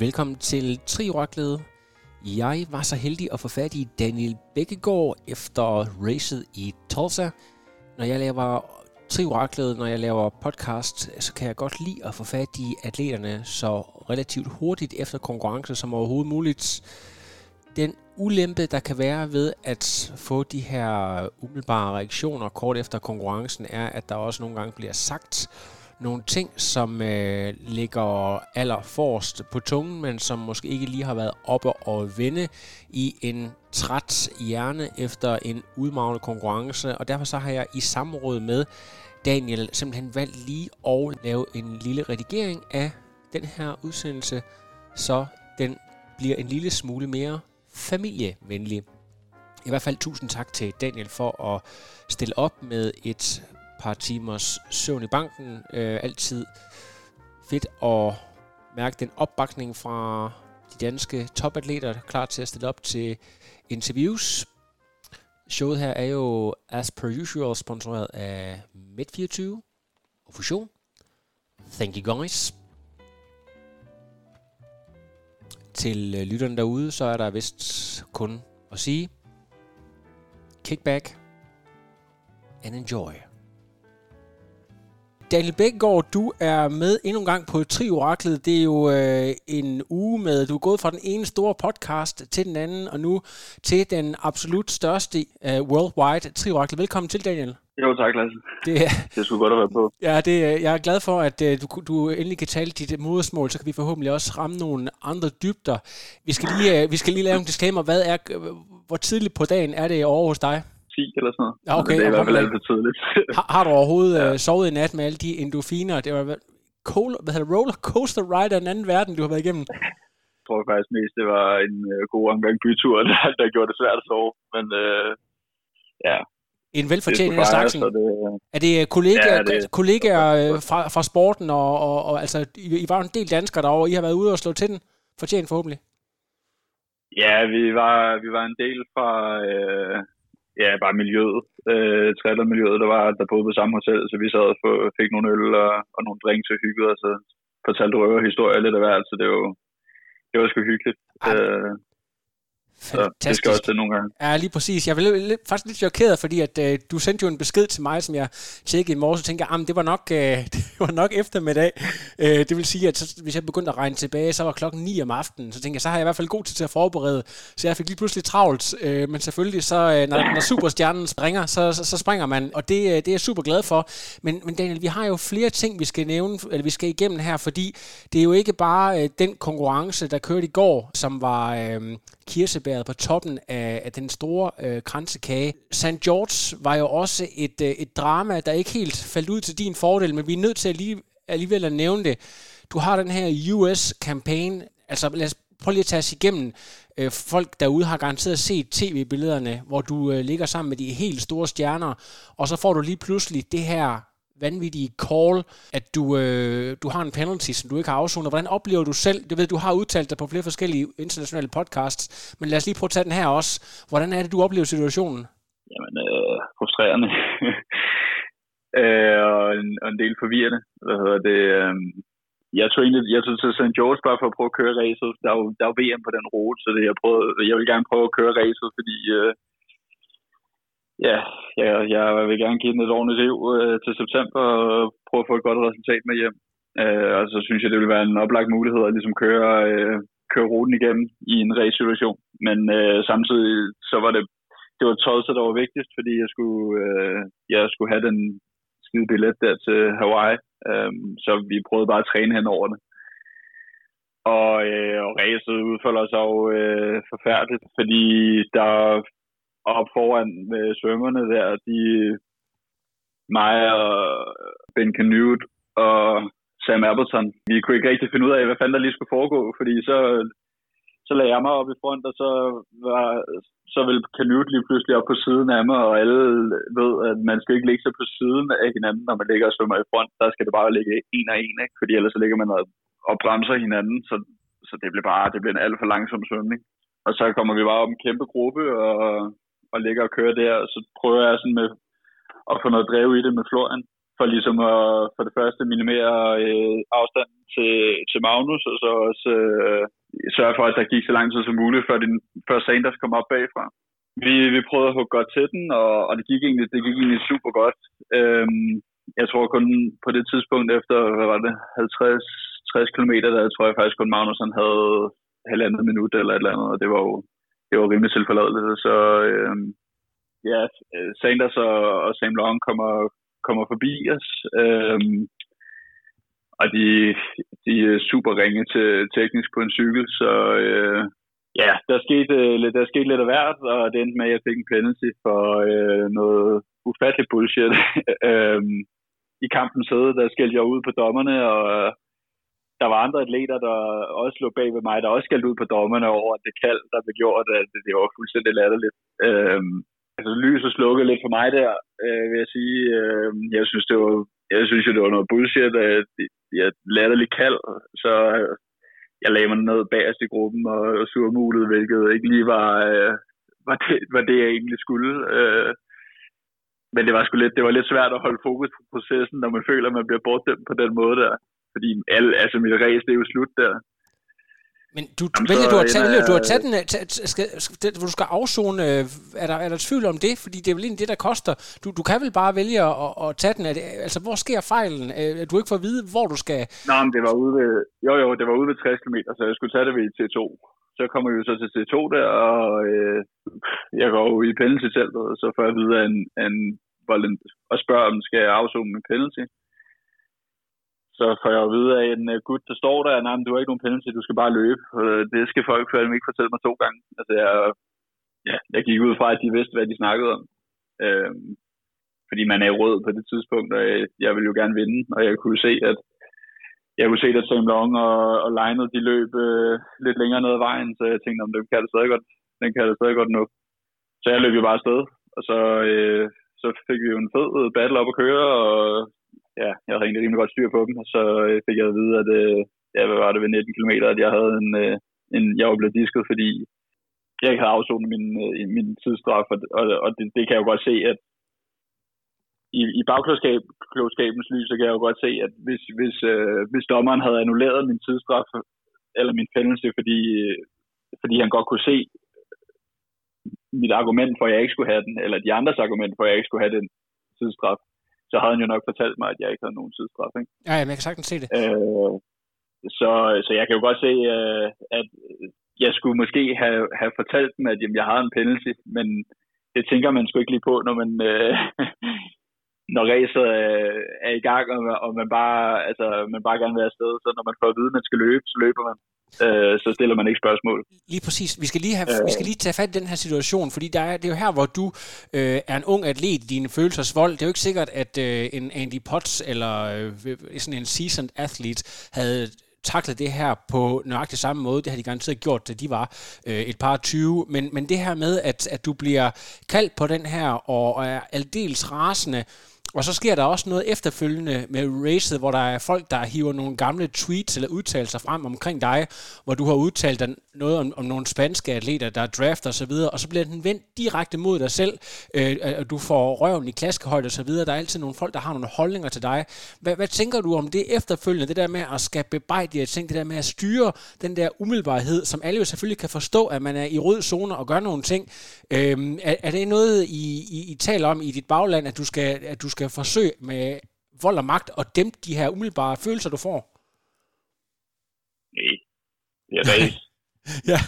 Velkommen til Trioraklet. Jeg var så heldig at få fat i Daniel Bækkegaard efter racet i Tulsa. Når jeg laver Trioraklet, når jeg laver podcast, så kan jeg godt lide at få fat i atleterne så relativt hurtigt efter konkurrence som overhovedet muligt. Den ulempe, der kan være ved at få de her umiddelbare reaktioner kort efter konkurrencen, er, at der også nogle gange bliver sagt nogle ting, som øh, ligger allerforrest på tungen, men som måske ikke lige har været oppe og vende i en træt hjerne efter en udmavende konkurrence. Og derfor så har jeg i samråd med Daniel simpelthen valgt lige at lave en lille redigering af den her udsendelse, så den bliver en lille smule mere familievenlig. I hvert fald tusind tak til Daniel for at stille op med et par timers søvn i banken. Øh, altid fedt at mærke den opbakning fra de danske topatleter, klar til at stille op til interviews. Showet her er jo, as per usual, sponsoreret af Midt24 og Fusion. Thank you guys. Til øh, lytterne derude, så er der vist kun at sige, kickback and enjoy. Daniel Bækgaard, du er med endnu en gang på Trioraklet. Det er jo øh, en uge med, du er gået fra den ene store podcast til den anden, og nu til den absolut største øh, worldwide Trioraklet. Velkommen til, Daniel. Jo, tak, Lasse. Det, Det skulle godt at være på. ja, det, jeg er glad for, at øh, du, du endelig kan tale dit modersmål, så kan vi forhåbentlig også ramme nogle andre dybder. Vi skal lige, øh, vi skal lige lave en disclaimer. Hvad er, øh, hvor tidligt på dagen er det over hos dig? 10 eller sådan noget. Ja, okay, Men det er i hvert fald alt for tidligt. Har, har du overhovedet ja. øh, sovet i nat med alle de endorfiner? Det var cool, hvad hedder det, rollercoaster ride af en anden verden, du har været igennem. jeg tror faktisk mest, det var en øh, god omgang bytur, der, der gjorde det svært at sove. Men øh, ja, En velfortjent skulle af slagsen. det, øh, Er det kollegaer, Ja, det- kollegaer øh, fra, fra sporten, og, og, og altså, I, I var en del danskere derovre, I har været ude og slå til den. Fortjent forhåbentlig. ja, vi var, vi var en del fra øh, ja, bare miljøet. Øh, miljøet, der var der boede på samme hotel, så vi sad og fik nogle øl og, og nogle drinks og hyggede, og så fortalte røver historier lidt af hvert, så det var, det var sgu hyggeligt. Ej, Øh, så det skal også til nogle gange. Ja, lige præcis. Jeg lidt, faktisk lidt chokeret, fordi at, øh, du sendte jo en besked til mig, som jeg tjekkede i morges, og tænkte, at det var nok, øh, det var nok eftermiddag. Øh, det vil sige, at så, hvis jeg begyndte at regne tilbage, så var klokken 9 om aftenen. Så tænkte jeg, så har jeg i hvert fald god tid til at forberede. Så jeg fik lige pludselig travlt. Øh, men selvfølgelig, så, øh, når, når superstjernen springer, så, så, så springer man. Og det, øh, det er jeg super glad for. Men, men Daniel, vi har jo flere ting, vi skal nævne, eller vi skal igennem her, fordi det er jo ikke bare øh, den konkurrence, der kørte i går, som var øh, kirsebæret på toppen af, af den store øh, kransekage. St. George var jo også et, øh, et drama, der ikke helt faldt ud til din fordel, men vi er nødt til at lige, alligevel at nævne det. Du har den her US-kampagne, altså lad os prøve lige at tage os igennem. Øh, folk derude har garanteret set tv-billederne, hvor du øh, ligger sammen med de helt store stjerner, og så får du lige pludselig det her vanvittige call, at du, øh, du har en penalty, som du ikke har afsonet. Hvordan oplever du selv, det ved du har udtalt dig på flere forskellige internationale podcasts, men lad os lige prøve at tage den her også. Hvordan er det, du oplever situationen? Jamen, øh, frustrerende. øh, og, en, og en del forvirrende. Hvad hedder det? Øh, jeg tog egentlig, jeg tog til St. George bare for at prøve at køre racet. Der er jo, der er jo VM på den rute, så det, jeg, prøvede, jeg vil gerne prøve at køre racet, fordi øh, ja, jeg, jeg vil gerne give den et ordentligt liv øh, til september og prøve at få et godt resultat med hjem. Øh, og så synes jeg, det vil være en oplagt mulighed at ligesom køre, øh, køre ruten igennem i en race-situation. Men øh, samtidig så var det det var Tulsa, der var vigtigst, fordi jeg skulle, øh, jeg skulle have den skide billet der til Hawaii. Øh, så vi prøvede bare at træne hen over det. Og, øh, og racet udfolder sig jo øh, forfærdeligt, fordi der op foran med svømmerne der, de mig og Ben Canute og Sam Appleton. Vi kunne ikke rigtig finde ud af, hvad fanden der lige skulle foregå, fordi så, så lagde jeg mig op i front, og så, var, så ville Canute lige pludselig op på siden af mig, og alle ved, at man skal ikke ligge sig på siden af hinanden, når man ligger og svømmer i front. Der skal det bare ligge en og en, ikke? fordi ellers så ligger man og, og bremser hinanden, så, så det blev bare det blev en alt for langsom svømning. Og så kommer vi bare op en kæmpe gruppe, og, og ligger og kører der, og så prøver jeg sådan med at få noget drev i det med Florian, for ligesom at for det første minimere øh, afstanden til, til Magnus, og så også øh, sørge for, at der gik så lang tid som muligt, før, den, før Sanders kom op bagfra. Vi, vi prøvede at hugge godt til den, og, og det, gik egentlig, det gik egentlig super godt. Øhm, jeg tror kun på det tidspunkt efter, hvad var det, 50, 60 km, der tror jeg faktisk kun Magnus han havde halvandet minut eller et eller andet, og det var jo det var rimelig selvforladeligt. Så øh, ja, Sanders og, og Sam Long kommer, kommer forbi os. Øh, og de, de er super ringe til teknisk på en cykel, så øh, ja, der skete, øh, der skete lidt af hvert, og det endte med, at jeg fik en penalty for øh, noget ufatteligt bullshit. øhm, I kampen sæde, der skældte jeg ud på dommerne, og der var andre atleter, der også lå bag ved mig, der også skældte ud på dommerne over, at det kald, der blev gjort, at det var fuldstændig latterligt. Øhm, altså lyset slukkede lidt for mig der, øh, vil jeg sige. Øh, jeg synes, det var, jeg synes jo, det var noget bullshit, at jeg latterligt kald, så øh, jeg lagde mig ned bagerst i gruppen og, og surmulet, hvilket ikke lige var, øh, var, det, var det, jeg egentlig skulle. Øh, men det var sgu lidt, det var lidt svært at holde fokus på processen, når man føler, at man bliver bortdømt på den måde der. Fordi alle, altså mit race, det er jo slut der. Men du, Jamen, vælger, du, har taget, vælger, du har taget den, skal, skal, du skal afzone, øh, er der, er der tvivl om det? Fordi det er vel egentlig det, der koster. Du, du kan vel bare vælge at, at tage den. Det, altså, hvor sker fejlen? Øh, du ikke får at vide, hvor du skal... Nej, men det var ude ved, jo, jo, det var ude ved 60 km, så jeg skulle tage det ved T2. Så kommer vi så til T2 der, og øh, jeg går jo i penalty-teltet, og så får jeg videre en, en, en og spørger, om skal jeg afzone min penalty så får jeg at vide af en øh, gut, der står der, nej, du har ikke nogen penalty, du skal bare løbe. Øh, det skal folk fandme ikke fortælle mig to gange. Altså, jeg, ja, jeg gik ud fra, at de vidste, hvad de snakkede om. Øhm, fordi man er rød på det tidspunkt, og jeg, jeg ville jo gerne vinde, og jeg kunne se, at jeg kunne se, at Sam Long og, og Lionel, de løb øh, lidt længere ned ad vejen, så jeg tænkte, om den kan det stadig godt, den kan det stadig godt nå. Så jeg løb jo bare afsted, og så, øh, så fik vi jo en fed battle op at køre, og ja, jeg havde egentlig rimelig godt styr på dem, og så øh, fik jeg at vide, at øh, ja, hvad var det ved 19 km, at jeg havde en, øh, en jeg var blevet disket, fordi jeg ikke havde afsonet min, øh, min tidsstraf, og, og, og det, det, kan jeg jo godt se, at i, i bagklodskabens lys, så kan jeg jo godt se, at hvis, hvis, øh, hvis dommeren havde annulleret min tidsstraf, eller min fændelse, fordi, øh, fordi han godt kunne se mit argument for, at jeg ikke skulle have den, eller de andres argument for, at jeg ikke skulle have den tidsstraf, så havde han jo nok fortalt mig, at jeg ikke havde nogen tidsstraf. Ikke? Ja, jeg kan sagtens se det. Øh, så, så jeg kan jo godt se, øh, at jeg skulle måske have, have fortalt dem, at jamen, jeg har en penalty, men det tænker man sgu ikke lige på, når man, øh, når racet er, er i gang, og, og man, bare, altså, man bare gerne vil afsted. Så når man får at vide, at man skal løbe, så løber man. Øh, så stiller man ikke spørgsmål. Lige præcis. Vi skal lige, have, øh. vi skal lige tage fat i den her situation, fordi der er, det er jo her, hvor du øh, er en ung atlet i dine følelsers vold. Det er jo ikke sikkert, at øh, en Andy Potts eller øh, sådan en seasoned athlete havde taklet det her på nøjagtig samme måde. Det har de garanteret gjort, da de var øh, et par 20. Men, men det her med, at, at du bliver kaldt på den her, og er aldeles rasende, og så sker der også noget efterfølgende med racet, hvor der er folk, der hiver nogle gamle tweets eller udtalelser frem omkring dig, hvor du har udtalt dig noget om, om nogle spanske atleter, der er draft og så videre, og så bliver den vendt direkte mod dig selv, øh, og du får røven i klaskehøjde og så videre. Der er altid nogle folk, der har nogle holdninger til dig. Hvad, hvad tænker du om det efterfølgende, det der med at skabe jeg tænker, det der med at styre den der umiddelbarhed, som alle jo selvfølgelig kan forstå, at man er i rød zone og gør nogle ting. Øh, er, er det noget, I, I, I taler om i dit bagland, at du skal, at du skal forsøge med vold og magt at dæmpe de her umiddelbare følelser, du får? Nej, det er race. ja.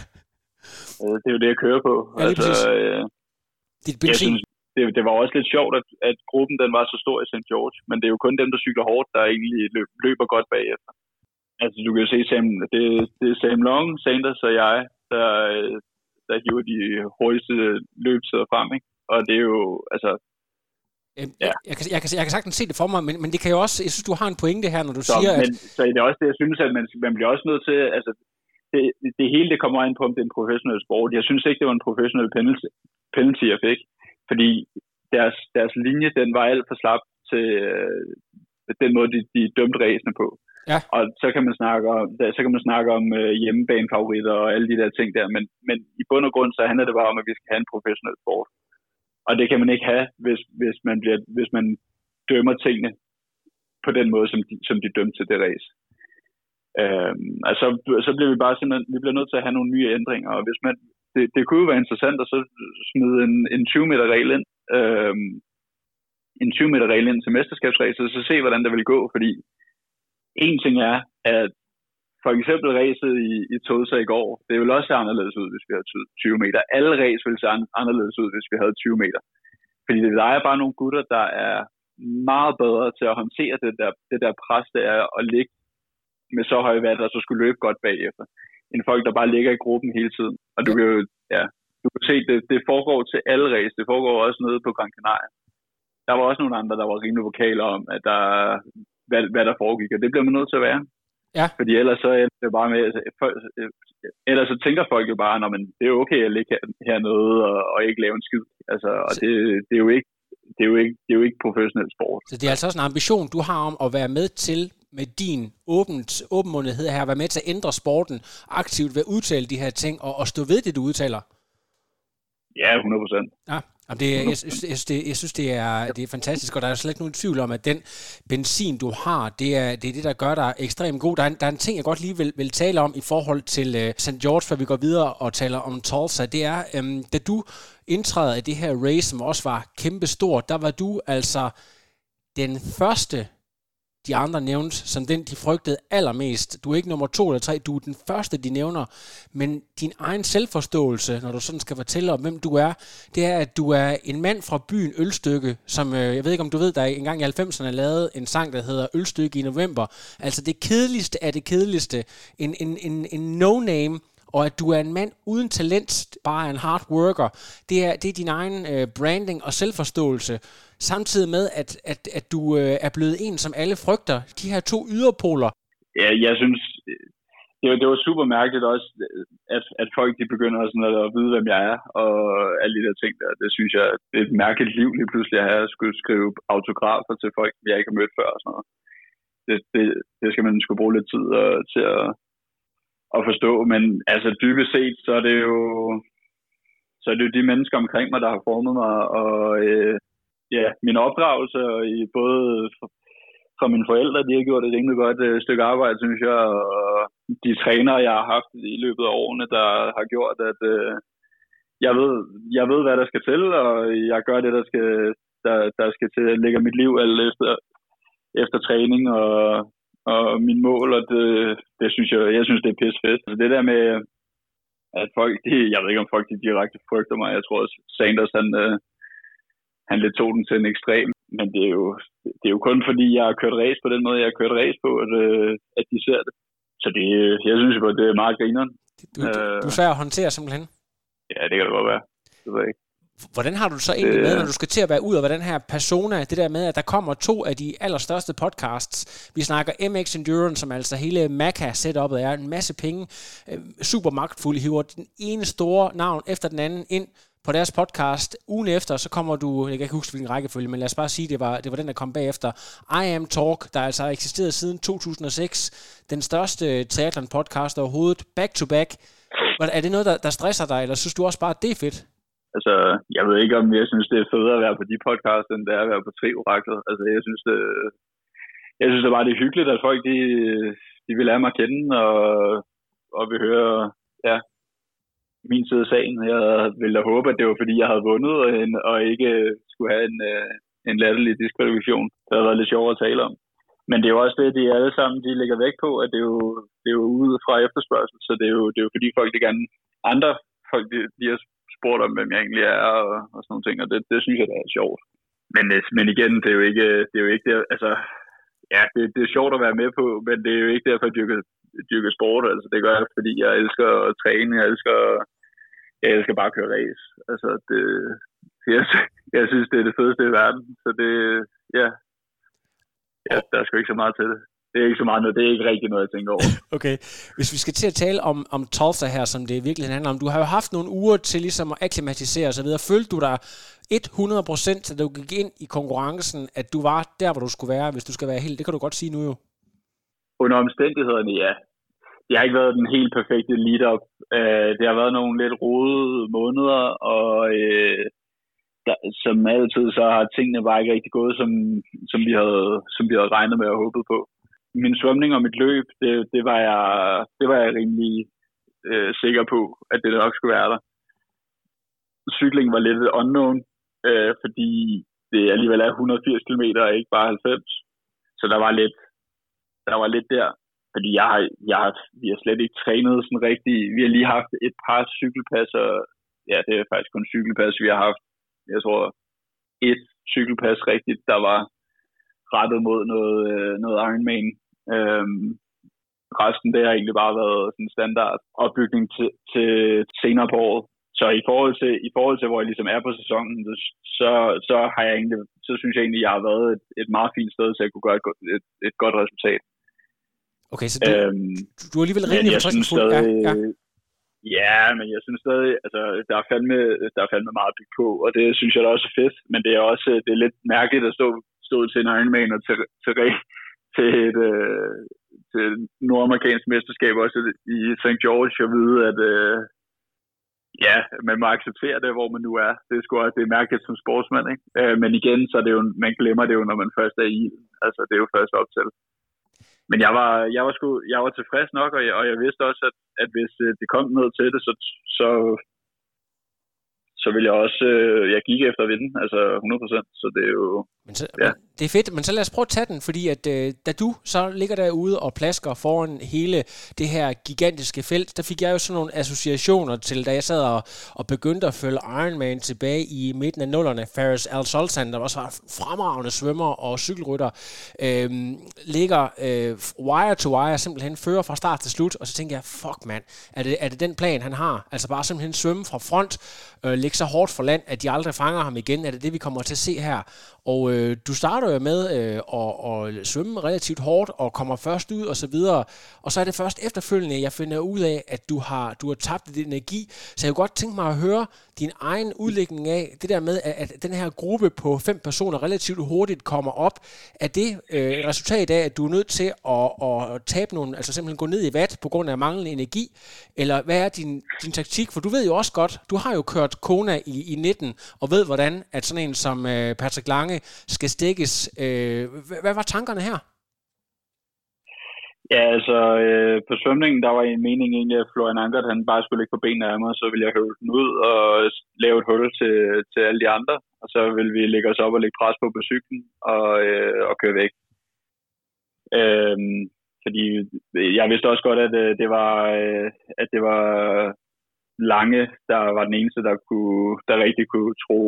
Øh, det er jo det, jeg kører på. Ja, altså, øh, Dit jeg synes, det, det var også lidt sjovt, at, at gruppen den var så stor i St. George, men det er jo kun dem, der cykler hårdt, der egentlig løb, løber godt bagefter. Altså, du kan jo se, Sam, det, det er Sam Long, Sanders og jeg, der, der hiver de hurtigste løbetider frem, ikke? Og det er jo, altså, Ja. Jeg, jeg, kan, jeg, kan, jeg kan sagtens se det for mig, men, men det kan jo også, jeg synes, du har en pointe her, når du så, siger, men, at... Så det er også det, jeg synes, at man, man bliver også nødt til, altså, det, det hele det kommer ind på, om det er en professionel sport. Jeg synes ikke, det var en professionel penalty, penalty jeg fik, fordi deres, deres linje, den var alt for slap til øh, den måde, de, de dømte ræsene på. Ja. Og så kan man snakke om, så kan man snakke om øh, hjemmebanefavoritter og alle de der ting der, men, men i bund og grund, så handler det bare om, at vi skal have en professionel sport. Og det kan man ikke have, hvis, hvis, man, bliver, hvis man dømmer tingene på den måde, som de, som de dømte til det race. Øhm, altså, så bliver vi bare simpelthen, vi bliver nødt til at have nogle nye ændringer, og hvis man, det, det kunne jo være interessant at så smide en, en 20 meter regel ind, øhm, en 20 meter regel ind til mesterskabsræset, så se, hvordan det vil gå, fordi en ting er, at for eksempel racet i, i Tulsa i går, det ville også se anderledes ud, hvis vi havde 20 meter. Alle ræs vil se anderledes ud, hvis vi havde 20 meter. Fordi der er bare nogle gutter, der er meget bedre til at håndtere det der, det der pres, det er at ligge med så høj vand, og så skulle løbe godt bagefter, end folk, der bare ligger i gruppen hele tiden. Og du kan jo, ja, du kan se, det, det foregår til alle ræs. Det foregår også nede på Gran Canaria. Der var også nogle andre, der var rimelig vokale om, at der, hvad, hvad der foregik, og det bliver man nødt til at være. Ja. Fordi ellers så er det bare med, ellers så tænker folk jo bare, men det er okay at ligge hernede og, og ikke lave en skid. Altså, og det, det, er jo ikke, det, er jo ikke, det er jo ikke professionel sport. Så det er altså også en ambition, du har om at være med til med din åbent, åbenmundethed her, at være med til at ændre sporten aktivt ved at udtale de her ting, og, og stå ved det, du udtaler? Ja, 100 procent. Ja. Jamen det, jeg, jeg, jeg, det, jeg synes, det er, det er fantastisk, og der er slet ikke nogen tvivl om, at den benzin, du har, det er det, er det der gør dig ekstremt god. Der er, en, der er en ting, jeg godt lige vil, vil tale om i forhold til øh, uh, St. George, før vi går videre og taler om Tulsa. Det er, um, da du indtræder i det her race, som også var kæmpestort, der var du altså den første de andre nævnte, som den, de frygtede allermest. Du er ikke nummer to eller tre, du er den første, de nævner. Men din egen selvforståelse, når du sådan skal fortælle om, hvem du er, det er, at du er en mand fra byen Ølstykke, som, øh, jeg ved ikke om du ved, der engang i 90'erne lavede en sang, der hedder Ølstykke i november. Altså det kedeligste af det kedeligste. En, en, en, en no-name, og at du er en mand uden talent, bare en hard worker, det er, det er din egen øh, branding og selvforståelse samtidig med, at, at, at du øh, er blevet en, som alle frygter. De her to yderpoler. Ja, jeg synes, det var, det var super mærkeligt også, at, at folk de begynder sådan at, at vide, hvem jeg er, og alle de der ting der. Det synes jeg, det er et mærkeligt liv lige pludselig at have at skulle skrive autografer til folk, jeg ikke har mødt før og sådan noget. Det, det, det skal man skulle bruge lidt tid uh, til at, at forstå, men altså dybest set, så er det jo så er det jo de mennesker omkring mig, der har formet mig, og øh, ja, min opdragelse i både fra mine forældre, de har gjort et rimelig godt øh, stykke arbejde, synes jeg, og de trænere, jeg har haft i løbet af årene, der har gjort, at øh, jeg, ved, jeg ved, hvad der skal til, og jeg gør det, der skal, der, der skal til. Jeg lægger mit liv alt efter, efter træning og, og min mål, og det, det synes jeg, jeg synes, det er pisse fedt. Altså det der med, at folk, de, jeg ved ikke, om folk de direkte frygter mig. Jeg tror også, Sanders, han, øh, han lidt tog den til en ekstrem. Men det er, jo, det er jo kun fordi, jeg har kørt race på den måde, jeg har kørt race på, at, øh, at de ser det. Så det, jeg synes jo, det er meget grineren. Du, du, du er svær at håndtere simpelthen? Ja, det kan det godt være. Det ved jeg ikke. Hvordan har du så egentlig med, når du skal til at være ud af den her persona, det der med, at der kommer to af de allerstørste podcasts. Vi snakker MX Endurance, som altså hele Maca setupet er, en masse penge, øh, super magtfulde, hiver den ene store navn efter den anden ind på deres podcast. Ugen efter, så kommer du, jeg kan ikke huske hvilken rækkefølge, men lad os bare sige, det var, det var den, der kom bagefter. I Am Talk, der altså har eksisteret siden 2006. Den største triathlon podcast overhovedet, back to back. Er det noget, der, der stresser dig, eller synes du også bare, at det er fedt? Altså, jeg ved ikke, om jeg synes, det er federe at være på de podcasts, end det er at være på tre oraklet. Altså, jeg synes, det, jeg synes det bare, det er hyggeligt, at folk, de, de vil lære mig at kende, og, og vil høre, ja, min side af sagen. Jeg ville da håbe, at det var, fordi jeg havde vundet, og, en, og ikke skulle have en, øh, en latterlig diskvalifikation. Det havde været lidt sjovere at tale om. Men det er jo også det, de alle sammen de lægger væk på, at det er jo, det er jo ude fra efterspørgsel, så det er jo, det er jo fordi folk, det gerne andre folk, de, de har spurgt om, hvem jeg egentlig er, og, og sådan nogle ting, og det, det synes jeg, det er sjovt. Men, øh, men igen, det er jo ikke, det er jo ikke det, altså, ja, det, det er sjovt at være med på, men det er jo ikke derfor, jeg dyrker, dyrker sport, altså det gør jeg, fordi jeg elsker at træne, jeg elsker, jeg elsker bare at køre race. Altså, det, jeg, jeg synes, det er det fedeste i verden. Så det, ja, ja der er sgu ikke så meget til det. Det er ikke så meget noget, det er ikke rigtig noget, jeg tænker over. okay, hvis vi skal til at tale om, om Tulsa her, som det virkelig handler om. Du har jo haft nogle uger til ligesom at akklimatisere og så videre. Følte du dig 100% da du gik ind i konkurrencen, at du var der, hvor du skulle være, hvis du skal være helt? Det kan du godt sige nu jo. Under omstændighederne, ja. Det har ikke været den helt perfekte lead-up. Uh, det har været nogle lidt rodede måneder, og uh, der, som altid, så har tingene bare ikke rigtig gået, som, som, vi, havde, som vi havde regnet med og håbet på. Min svømning og mit løb, det, det, var, jeg, det var jeg rimelig øh, sikker på, at det nok skulle være der. Cykling var lidt unknown, øh, fordi det alligevel er 180 km og ikke bare 90. Så der var lidt, der var lidt der. Fordi jeg har, jeg har, vi har slet ikke trænet sådan rigtigt. Vi har lige haft et par cykelpasser. Ja, det er faktisk kun cykelpas, vi har haft. Jeg tror, et cykelpas rigtigt, der var rettet mod noget, øh, noget Ironman. Øhm, resten, det har egentlig bare været sådan standard opbygning til, til senere på året. Så i forhold til, i forhold til hvor jeg ligesom er på sæsonen, så, så har jeg egentlig, så synes jeg egentlig, jeg har været et, et meget fint sted, så jeg kunne gøre et, et, et godt resultat. Okay, så du, øhm, du er alligevel rimelig fortrykningsfuld. Ja, ja. ja, men jeg synes stadig, altså, der er fandme, der er fandme meget bygget på, og det synes jeg da også er fedt, men det er også det er lidt mærkeligt at stå, stod til en Ironman og til, til, til et, øh, til nordamerikansk mesterskab også i St. George og vide, at øh, ja, man må acceptere det, hvor man nu er. Det er sgu også, det er mærkeligt som sportsmand, ikke? Øh, men igen, så er det jo, man glemmer det jo, når man først er i Altså, det er jo først op til men jeg var, jeg var, sgu, jeg var tilfreds nok, og jeg, og jeg vidste også, at, at hvis øh, det kom ned til det, så, så, så vil jeg også, øh, jeg gik efter at vinde, altså 100%, så det er jo, men så, ja. Det er fedt, men så lad os prøve at tage den, fordi at øh, da du så ligger derude og plasker foran hele det her gigantiske felt, der fik jeg jo sådan nogle associationer til, da jeg sad og, og begyndte at følge Ironman tilbage i midten af nullerne. Faris Al-Sultan, der også var fremragende svømmer og cykelrytter, øh, ligger øh, wire to wire, simpelthen fører fra start til slut, og så tænker jeg, fuck mand, er det, er det den plan, han har? Altså bare simpelthen svømme fra front, øh, ligge så hårdt for land, at de aldrig fanger ham igen. Er det det, vi kommer til at se her? Og øh, Øh, du starter jo med øh, at, at svømme relativt hårdt og kommer først ud og så videre. Og så er det først efterfølgende, jeg finder ud af, at du har, du har tabt lidt energi. Så jeg kunne godt tænke mig at høre din egen udlægning af det der med, at, at den her gruppe på fem personer relativt hurtigt kommer op. Er det øh, et resultat af, at du er nødt til at, at tabe nogle, altså simpelthen gå ned i vat på grund af manglende energi? Eller hvad er din, din taktik? For du ved jo også godt, du har jo kørt Kona i, i 19 og ved, hvordan at sådan en som øh, Patrick Lange skal stikkes. Øh, hvad, hvad var tankerne her? Ja, altså øh, på svømningen, der var en mening egentlig, at Florian Ankert, han bare skulle ligge på benene af mig, så ville jeg høvle den ud og lave et hul til, til alle de andre, og så ville vi lægge os op og lægge pres på på cyklen og, øh, og køre væk. Øh, fordi jeg vidste også godt, at øh, det var, øh, at det var Lange, der var den eneste, der, kunne, der rigtig kunne tro,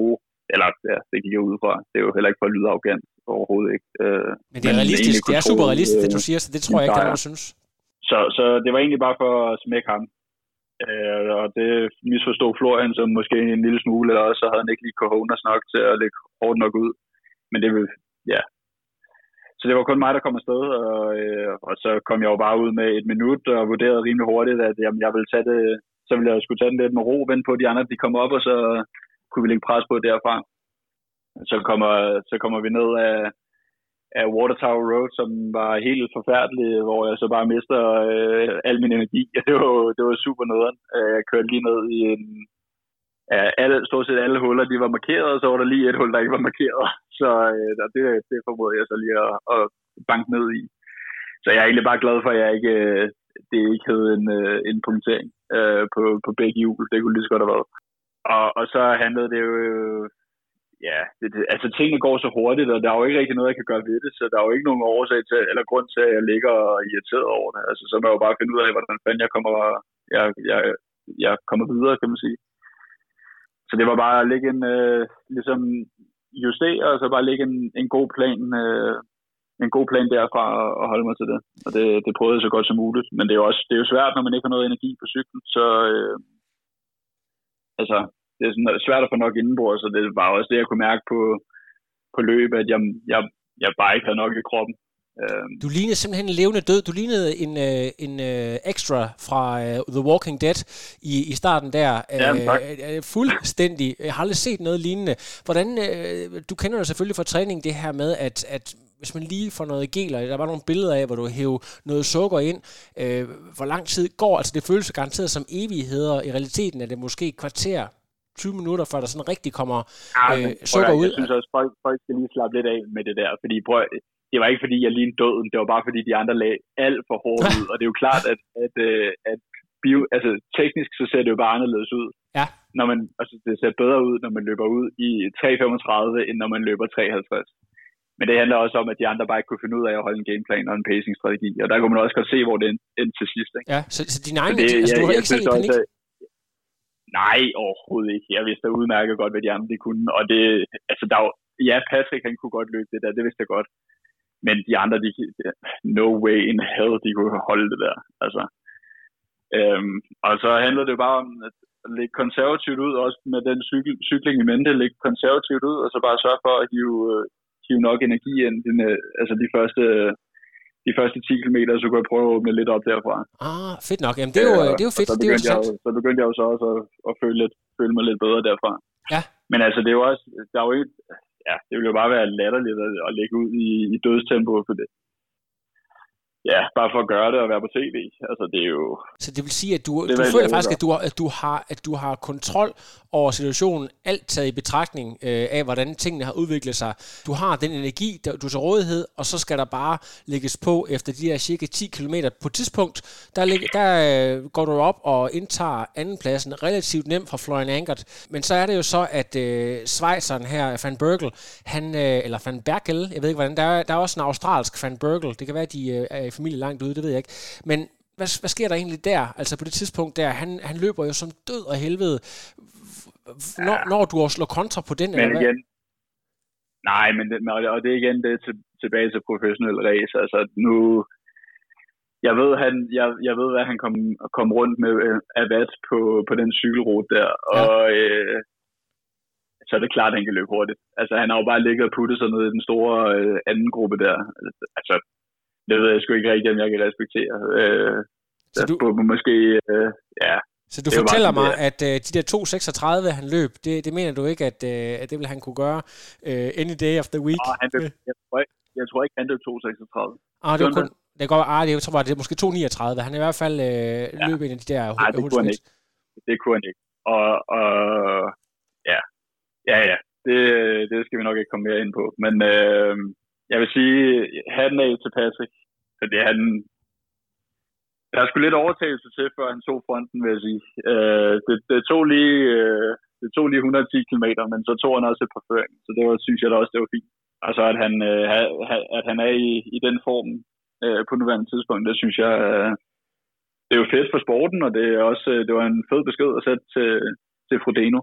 eller ja, det gik jeg ud fra. Det er jo heller ikke for at lyde arrogant overhovedet ikke. Øh, men det er realistisk, det er super realistisk, det du siger, så det tror jeg ikke, der er nogen, synes. Så, så det var egentlig bare for at smække ham. Øh, og det misforstod Florian som måske en lille smule, eller også så havde han ikke lige cojones nok til at lægge hårdt nok ud. Men det vil, ja. Så det var kun mig, der kom afsted, og, øh, og så kom jeg jo bare ud med et minut og vurderede rimelig hurtigt, at jamen, jeg ville tage det, så ville jeg skulle tage den lidt med ro, vente på, at de andre de kom op, og så kunne vi lægge pres på derfra. Så kommer, så kommer vi ned af, af Water Tower Road, som var helt forfærdelig, hvor jeg så bare mister øh, al min energi. Det var, det var super nederen. Øh, jeg kørte lige ned i en... Ja, alle, stort set alle huller, de var markeret, og så var der lige et hul, der ikke var markeret. Så øh, det, det formoder jeg så lige at, at banke ned i. Så jeg er egentlig bare glad for, at jeg ikke, øh, det ikke hed en, øh, en punktering øh, på, på begge hjul. Det kunne lige så godt have været. Og, og så handlede det jo ja, det, det, altså tingene går så hurtigt, og der er jo ikke rigtig noget, jeg kan gøre ved det, så der er jo ikke nogen årsag til, eller grund til, at jeg ligger irriteret over det. Altså, så må jeg jo bare finde ud af, hvordan fanden jeg kommer, jeg, jeg, jeg kommer videre, kan man sige. Så det var bare at lægge en, øh, ligesom justere, og så bare lægge en, en god plan, øh, en god plan derfra og holde mig til det. Og det, det prøvede jeg så godt som muligt. Men det er jo også det er jo svært, når man ikke har noget energi på cyklen, så øh, altså, det er sådan svært at få nok indenbord, så det var også det, jeg kunne mærke på, på løb, at jeg, jeg, jeg bare ikke havde nok i kroppen. Øhm. Du lignede simpelthen en levende død. Du lignede en, øh, en øh, extra fra The Walking Dead i, i starten der. Ja, tak. Fuldstændig. Jeg har aldrig set noget lignende. Hvordan, du kender jo selvfølgelig fra træning det her med, at, at hvis man lige får noget gel, der var nogle billeder af, hvor du hæver noget sukker ind. Uh, hvor lang tid går? Altså det føles garanteret som evigheder. I realiteten er det måske et kvarter 20 minutter, før der sådan rigtig kommer ja, øh, sukker ud. Jeg synes også, folk, folk skal lige slappe lidt af med det der, fordi prøv, det var ikke fordi, jeg lignede døden, det var bare fordi, de andre lagde alt for hårdt ud, og det er jo klart, at, at, øh, at bio, altså, teknisk så ser det jo bare anderledes ud. Ja. Når man, altså, det ser bedre ud, når man løber ud i 3.35, end når man løber 3.50. Men det handler også om, at de andre bare ikke kunne finde ud af at holde en gameplan og en pacing-strategi. Og der kunne man også godt se, hvor det endte til sidst. Ikke? Ja, så, så din egen, det, altså, du har ikke selv panik? Også, nej, overhovedet ikke. Jeg vidste udmærket godt, hvad de andre de kunne. Og det, altså, der var, ja, Patrick han kunne godt løbe det der, det vidste jeg godt. Men de andre, de, no way in hell, de kunne holde det der. Altså. Øhm, og så handler det bare om at lægge konservativt ud, også med den cykel, cykling i mente, lægge konservativt ud, og så bare sørge for at hive, øh, hive nok energi ind, den, altså de første, de første 10 km, så kunne jeg prøve at åbne lidt op derfra. Ah, fedt nok. Jamen, det er jo, øh, det er jo fedt. Så det er jo jeg, så begyndte jeg jo så også at, at føle, lidt, føle mig lidt bedre derfra. Ja. Men altså, det er jo også, der er jo ikke, ja, det ville jo bare være latterligt at, at lægge ud i, i dødstempo for det ja, bare for at gøre det og være på tv. Altså, det er jo... Så det vil sige, at du, du føler faktisk, at du, har, at, du har, at du har kontrol over situationen, alt taget i betragtning øh, af, hvordan tingene har udviklet sig. Du har den energi, der, du er til rådighed, og så skal der bare lægges på efter de her cirka 10 km. På et tidspunkt, der, lig, der øh, går du op og indtager andenpladsen relativt nemt fra Florian Ankert. Men så er det jo så, at øh, Schweizeren her, Van Bergel, han, øh, eller Van Bergel, jeg ved ikke hvordan, der er, der er også en australsk Van Bergel. Det kan være, de øh, familie langt ude, det ved jeg ikke. Men hvad, hvad sker der egentlig der? Altså på det tidspunkt der, han, han løber jo som død og helvede. Når, ja. når du også slår kontra på den, men eller hvad? igen, Nej, men det, og det er igen det til, tilbage til professionel race. Altså nu, jeg ved, han, jeg, jeg ved, hvad han kom, kom rundt med øh, af vat på, på den cykelrute der, ja. og øh, så er det klart, at han kan løbe hurtigt. Altså han har jo bare ligget og puttet sig ned i den store øh, anden gruppe der. Altså det ved jeg sgu ikke rigtigt, om jeg kan respektere. Øh, så du, på, måske, øh, ja. Så du fortæller mig, det. at øh, de der 2.36, han løb, det, det mener du ikke, at, øh, at det vil han kunne gøre øh, any day of the week? Nå, han løb, jeg, tror ikke, jeg tror ikke, han løb 2.36. Ah, det var kun, det går, ah, det, jeg tror bare, det er måske 2.39. Han er i hvert fald øh, ja. løb ind i de der Nej, det kunne han ikke. Det kunne han ikke. Og, og ja, ja, ja. Det, det skal vi nok ikke komme mere ind på. Men øh, jeg vil sige, hatten af til Patrick. Fordi han, der er sgu lidt overtagelse til, før han tog fronten, vil jeg sige. Øh, det, det, tog lige, øh, det tog lige 110 km, men så tog han også et par føring. Så det var, synes jeg da også, det var fint. Og så at han, øh, at han er i, i den form øh, på nuværende tidspunkt, det synes jeg, øh, det er jo fedt for sporten, og det er også øh, det var en fed besked at sætte til, til Frodeno.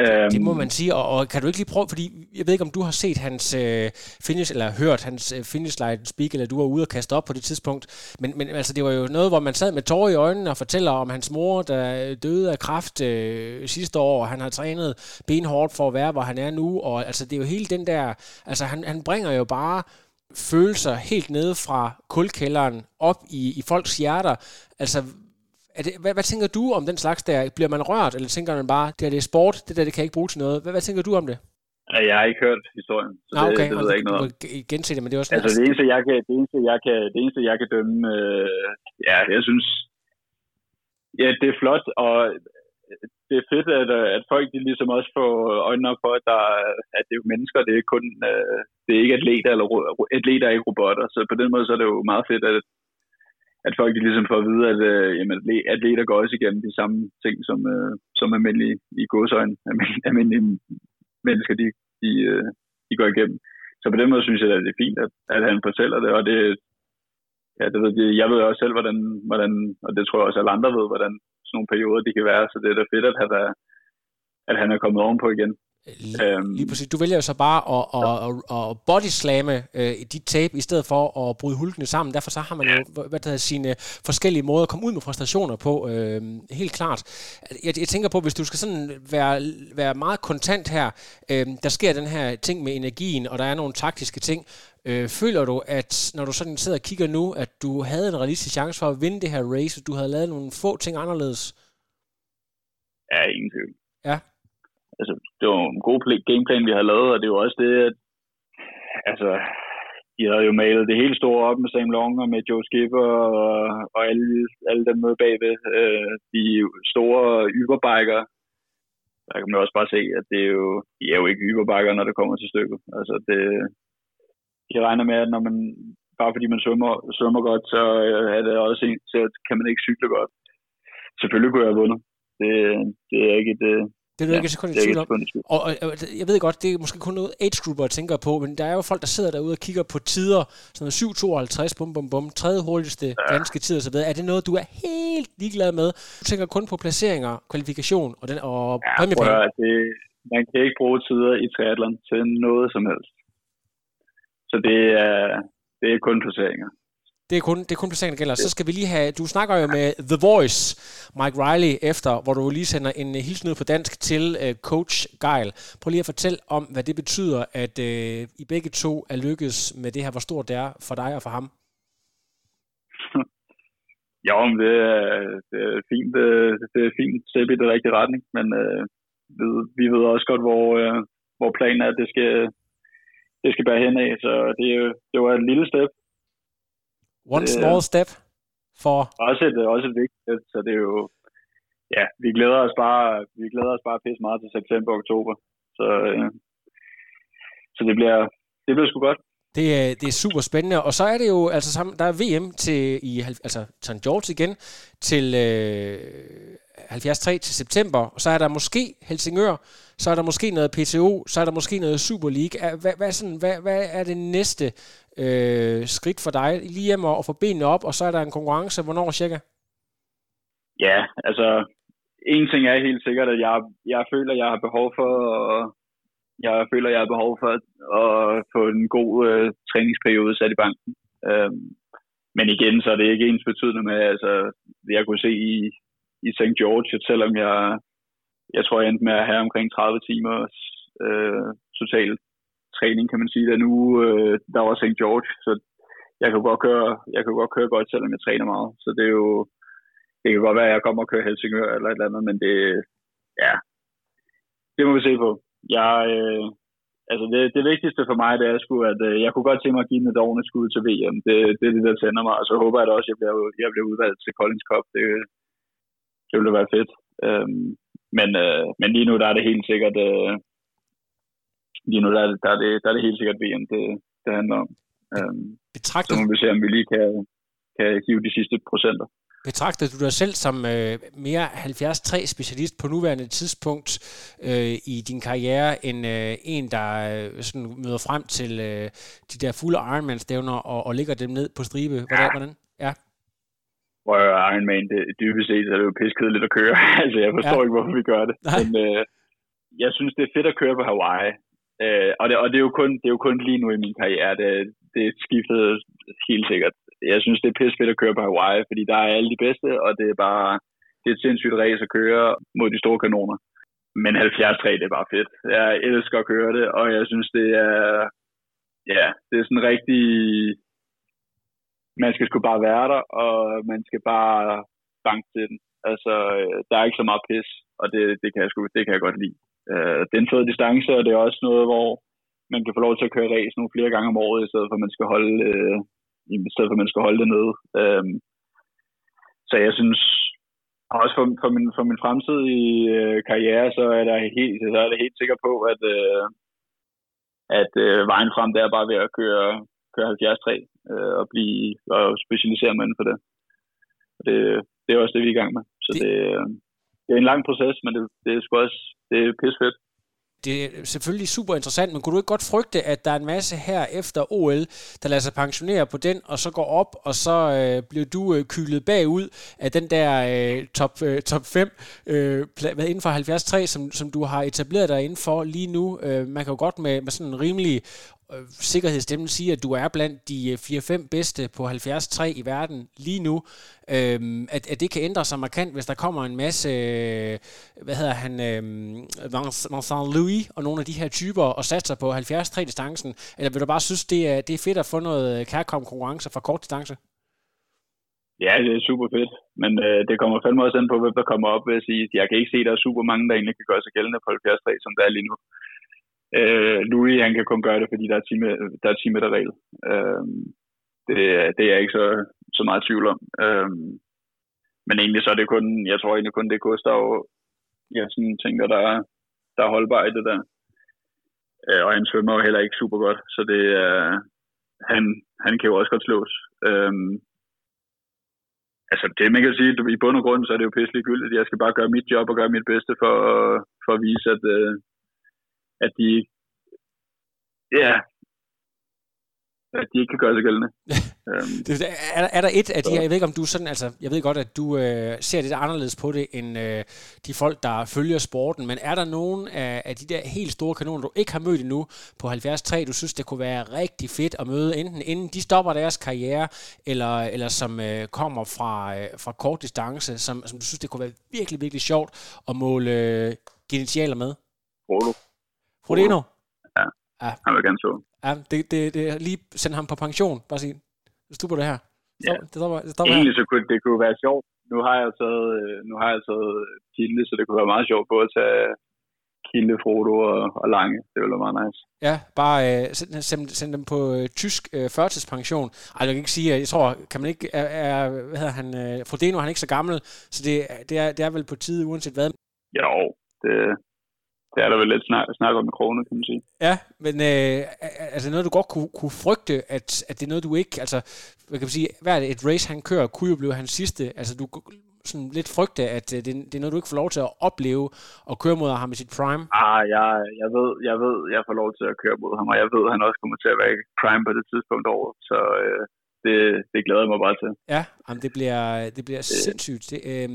Um, det må man sige, og, og kan du ikke lige prøve, fordi jeg ved ikke, om du har set hans øh, finish, eller hørt hans øh, finish line speak, eller du var ude og kaste op på det tidspunkt, men, men altså, det var jo noget, hvor man sad med tårer i øjnene og fortæller om hans mor, der døde af kraft øh, sidste år, og han har trænet benhårdt for at være, hvor han er nu, og altså, det er jo hele den der, altså han, han bringer jo bare følelser helt nede fra kulkælderen op i, i folks hjerter. Altså, er det, hvad, hvad tænker du om den slags der? Bliver man rørt, eller tænker man bare, det er, det er sport, det der det kan ikke bruge til noget? Hvad, hvad tænker du om det? Jeg har ikke hørt historien, så ah, okay. det, det ved jeg ikke noget om. Gense det, men det er også altså, det eneste, jeg kan, det eneste, jeg kan, det eneste, jeg kan dømme, øh, ja, jeg synes, ja, det er flot, og det er fedt, at, at folk de ligesom også får øjnene op for, at, der, at det er jo mennesker, det er kun øh, det er ikke atleter, eller atleter er ikke robotter, så på den måde så er det jo meget fedt, at, at folk de ligesom får at vide, at øh, jamen, atleter går også igennem de samme ting, som, øh, som almindelige i godsøjne, almindelige, almindelige mennesker, de, de, øh, de går igennem. Så på den måde synes jeg, at det er fint, at, at han fortæller det, og det, ja, det ved jeg, jeg ved også selv, hvordan, hvordan, og det tror jeg også alle andre ved, hvordan sådan nogle perioder de kan være, så det er da fedt, at han er, at han er kommet ovenpå igen. Øhm, Lige præcis. Du vælger jo så bare at, at, at, at bodyslamme øh, dit tape, i stedet for at bryde hulkene sammen. Derfor så har man jo hvad der sine forskellige måder at komme ud med frustrationer på. Øh, helt klart. Jeg, jeg tænker på, hvis du skal sådan være, være meget kontant her, øh, der sker den her ting med energien, og der er nogle taktiske ting. Øh, føler du, at når du sådan sidder og kigger nu, at du havde en realistisk chance for at vinde det her race, og du havde lavet nogle få ting anderledes? Ja, ingen tvivl. Ja, altså, det var en god gameplan, vi havde lavet, og det var også det, at altså, de havde jo malet det hele store op med Sam Long og med Joe Skipper og, og alle, alle dem med bagved. Øh, de store yberbikere, Der kan man også bare se, at det er jo, de er jo ikke yberbikere, når det kommer til stykket. Altså, det, de regner med, at når man, bare fordi man svømmer, svømmer godt, så øh, er det også en, så kan man ikke cykle godt. Selvfølgelig kunne jeg have vundet. Det, det er ikke et, øh, det er noget, ja, ikke sekund i tvivl om. Og, og, jeg ved godt, det er måske kun noget age grouper tænker på, men der er jo folk, der sidder derude og kigger på tider, sådan 7.52, bum, bum, bum, tredje hurtigste ja. danske tid osv. Er det noget, du er helt ligeglad med? Du tænker kun på placeringer, kvalifikation og, den, og ja, præmiepenge? Det, man kan ikke bruge tider i triathlon til noget som helst. Så det er, det er kun placeringer. Det er kun, det er kun placeringen, der gælder. Så skal vi lige have, du snakker jo med The Voice, Mike Riley, efter, hvor du lige sender en øh, hilsen ud på dansk til uh, coach Geil. Prøv lige at fortælle om, hvad det betyder, at uh, I begge to er lykkedes med det her, hvor stort det er for dig og for ham. Ja, det er, det er fint, det er fint step i det rigtige retning, men uh, vi, vi ved også godt, hvor, uh, hvor planen er, at det skal, det skal bære hen af, så det, det var et lille step, One small step for... Også et, også et vigtigt så det er jo... Ja, vi glæder os bare, vi glæder os bare pisse meget til september og oktober. Så, øh, så det bliver, det bliver sgu godt. Det er, det er super spændende, og så er det jo, altså der er VM til, i, altså St. George igen, til øh, 73 til september, og så er der måske Helsingør, så er der måske noget PTO, så er der måske noget Super League. Hvad, hvad, sådan, hvad, hvad er det næste øh, skridt for dig? Lige hjem og, og få benene op, og så er der en konkurrence. Hvornår cirka? Ja, altså en ting er helt sikkert, at jeg, jeg føler, jeg har behov for og jeg føler, jeg har behov for at, at få en god øh, træningsperiode sat i banken. Øhm, men igen, så er det ikke ens betydende med, altså, jeg kunne se i, i St. George, at selvom jeg, jeg tror, jeg endte med at have omkring 30 timer øh, totalt træning, kan man sige, der nu, øh, der var St. George, så jeg kan godt køre, jeg kan godt køre godt, selvom jeg træner meget. Så det er jo, det kan godt være, at jeg kommer og kører Helsingør eller et eller andet, men det, ja, det må vi se på. Jeg, øh, altså det, det vigtigste for mig, det er sgu, at øh, jeg kunne godt tænke mig at give den et ordentligt skud til VM. Det, det er det, der tænder mig, og så håber jeg da også, at jeg bliver, jeg bliver udvalgt til Collins Cup. Det, det ville være fedt. Øhm, men, øh, men lige nu, der er det helt sikkert, øh, lige nu, der er, der, er det, der er det helt sikkert VM, det, det handler om. Øhm, Betragter... Så må vi se, om vi lige kan, kan hive de sidste procenter. Betragter du dig selv som øh, mere 73 specialist på nuværende tidspunkt øh, i din karriere, end øh, en, der øh, sådan møder frem til øh, de der fulde Ironman-stævner og, og lægger dem ned på stribe? Hvordan? Ja. hvordan? ja. Hvor Ironman, det, dybest set er det jo piskedeligt at køre. altså, jeg forstår ja. ikke, hvorfor vi gør det. Nej. Men øh, jeg synes, det er fedt at køre på Hawaii. Øh, og, det, og det, er jo kun, det er jo kun lige nu i min karriere, det, det skiftede helt sikkert. Jeg synes, det er pisse fedt at køre på Hawaii, fordi der er alle de bedste, og det er bare det er et sindssygt race at køre mod de store kanoner. Men 73 det er bare fedt. Jeg elsker at køre det, og jeg synes, det er, ja, det er sådan rigtig, man skal sgu bare være der, og man skal bare banke til den. Altså, øh, der er ikke så meget pis, og det, det, kan, jeg sgu, det kan jeg godt lide. Uh, det er en fed distance, og det er også noget, hvor man kan få lov til at køre race nogle flere gange om året, i stedet for at man skal holde, uh, i stedet for at man skal holde det nede. Uh, så jeg synes, også for, for, min, for min fremtidige uh, karriere, så er, der helt, så er det helt sikker på, at, uh, at uh, vejen frem der er bare ved at køre, køre 73 uh, og, blive, og specialisere mig inden for det. Og det, det er også det, vi er i gang med. Så det, det, det er en lang proces, men det, det er sgu også det er pissefedt det er selvfølgelig super interessant, men kunne du ikke godt frygte, at der er en masse her efter OL, der lader sig pensionere på den, og så går op, og så øh, bliver du øh, kylet bagud af den der øh, top, øh, top 5 øh, inden for 73, som, som du har etableret dig inden for lige nu. Øh, man kan jo godt med, med sådan en rimelig øh, sikkerhedsstemmen siger, at du er blandt de øh, 4-5 bedste på 73 i verden lige nu. Øhm, at, at det kan ændre sig markant, hvis der kommer en masse, øh, hvad hedder han, øh, Vincent Louis og nogle af de her typer og satser på 73 distancen Eller vil du bare synes, det er, det er fedt at få noget øh, kærkom konkurrence fra kort distance? Ja, det er super fedt, men øh, det kommer fandme også ind på, hvem der kommer op, vil jeg sige. Jeg kan ikke se, at der er super mange, der egentlig kan gøre sig gældende på 73, som der er lige nu. Øh, Louis, han kan kun gøre det, fordi der er 10, der er 10 meter regel. Øh, det, det er jeg ikke så, så meget tvivl om. Øh, men egentlig så er det kun, jeg tror egentlig kun, det Gustav, jeg sådan tænker, der er, der er holdbar i det der. Øh, og han svømmer jo heller ikke super godt, så det er, han, han kan jo også godt slås. Øh, altså det man kan sige, i bund og grund, så er det jo pisselig gyldigt. Jeg skal bare gøre mit job og gøre mit bedste for, for at vise, at, øh, at de ja, at de ikke kan gøre sig gældende. øhm. er, er der et af de her, jeg ved ikke om du sådan, altså, jeg ved godt, at du øh, ser lidt anderledes på det, end øh, de folk, der følger sporten, men er der nogen af, af de der helt store kanoner, du ikke har mødt endnu på 73, du synes, det kunne være rigtig fedt at møde, enten inden de stopper deres karriere, eller, eller som øh, kommer fra, øh, fra kort distance, som, som du synes, det kunne være virkelig, virkelig sjovt at måle øh, genitialer med? Rolo. Frodeno? Ja, ja. han vil gerne så. Ja, det, det, det lige sende ham på pension, bare sige, du stopper det her. Ja. Det stopper, det stopper Egentlig her. så kunne det kunne være sjovt. Nu har jeg taget, øh, nu har jeg taget Kilde, så det kunne være meget sjovt både at tage Kilde, Frodo og, og Lange. Det ville være meget nice. Ja, bare øh, send, send, send dem på øh, tysk øh, førtidspension. Ej, jeg kan ikke sige, jeg tror, kan man ikke, er, er hvad hedder han, øh, Frodeno, han er ikke så gammel, så det, det, er, det er vel på tide, uanset hvad. Jo, det, det er der vel lidt snak, snak om i krone, kan man sige. Ja, men øh, altså noget, du godt kunne, kunne frygte, at, at det er noget, du ikke, altså, hvad kan man sige, hvad er det, et race, han kører, kunne jo blive hans sidste, altså du sådan lidt frygte, at øh, det, det er noget, du ikke får lov til at opleve og køre mod ham i sit prime? Ah, jeg, jeg, ved, jeg ved, jeg får lov til at køre mod ham, og jeg ved, at han også kommer til at være prime på det tidspunkt over, så øh, det, det glæder jeg mig bare til. Ja, jamen det bliver, det bliver det. sindssygt. Det, øh,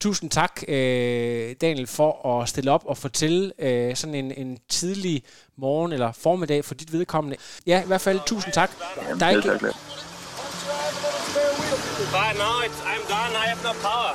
Tusind tak, øh, Daniel, for at stille op og fortælle øh, sådan en, en tidlig morgen eller formiddag for dit vedkommende. Ja, i hvert fald tusind tak. Jamen, der er ikke... But now it's, I'm done, I have no power.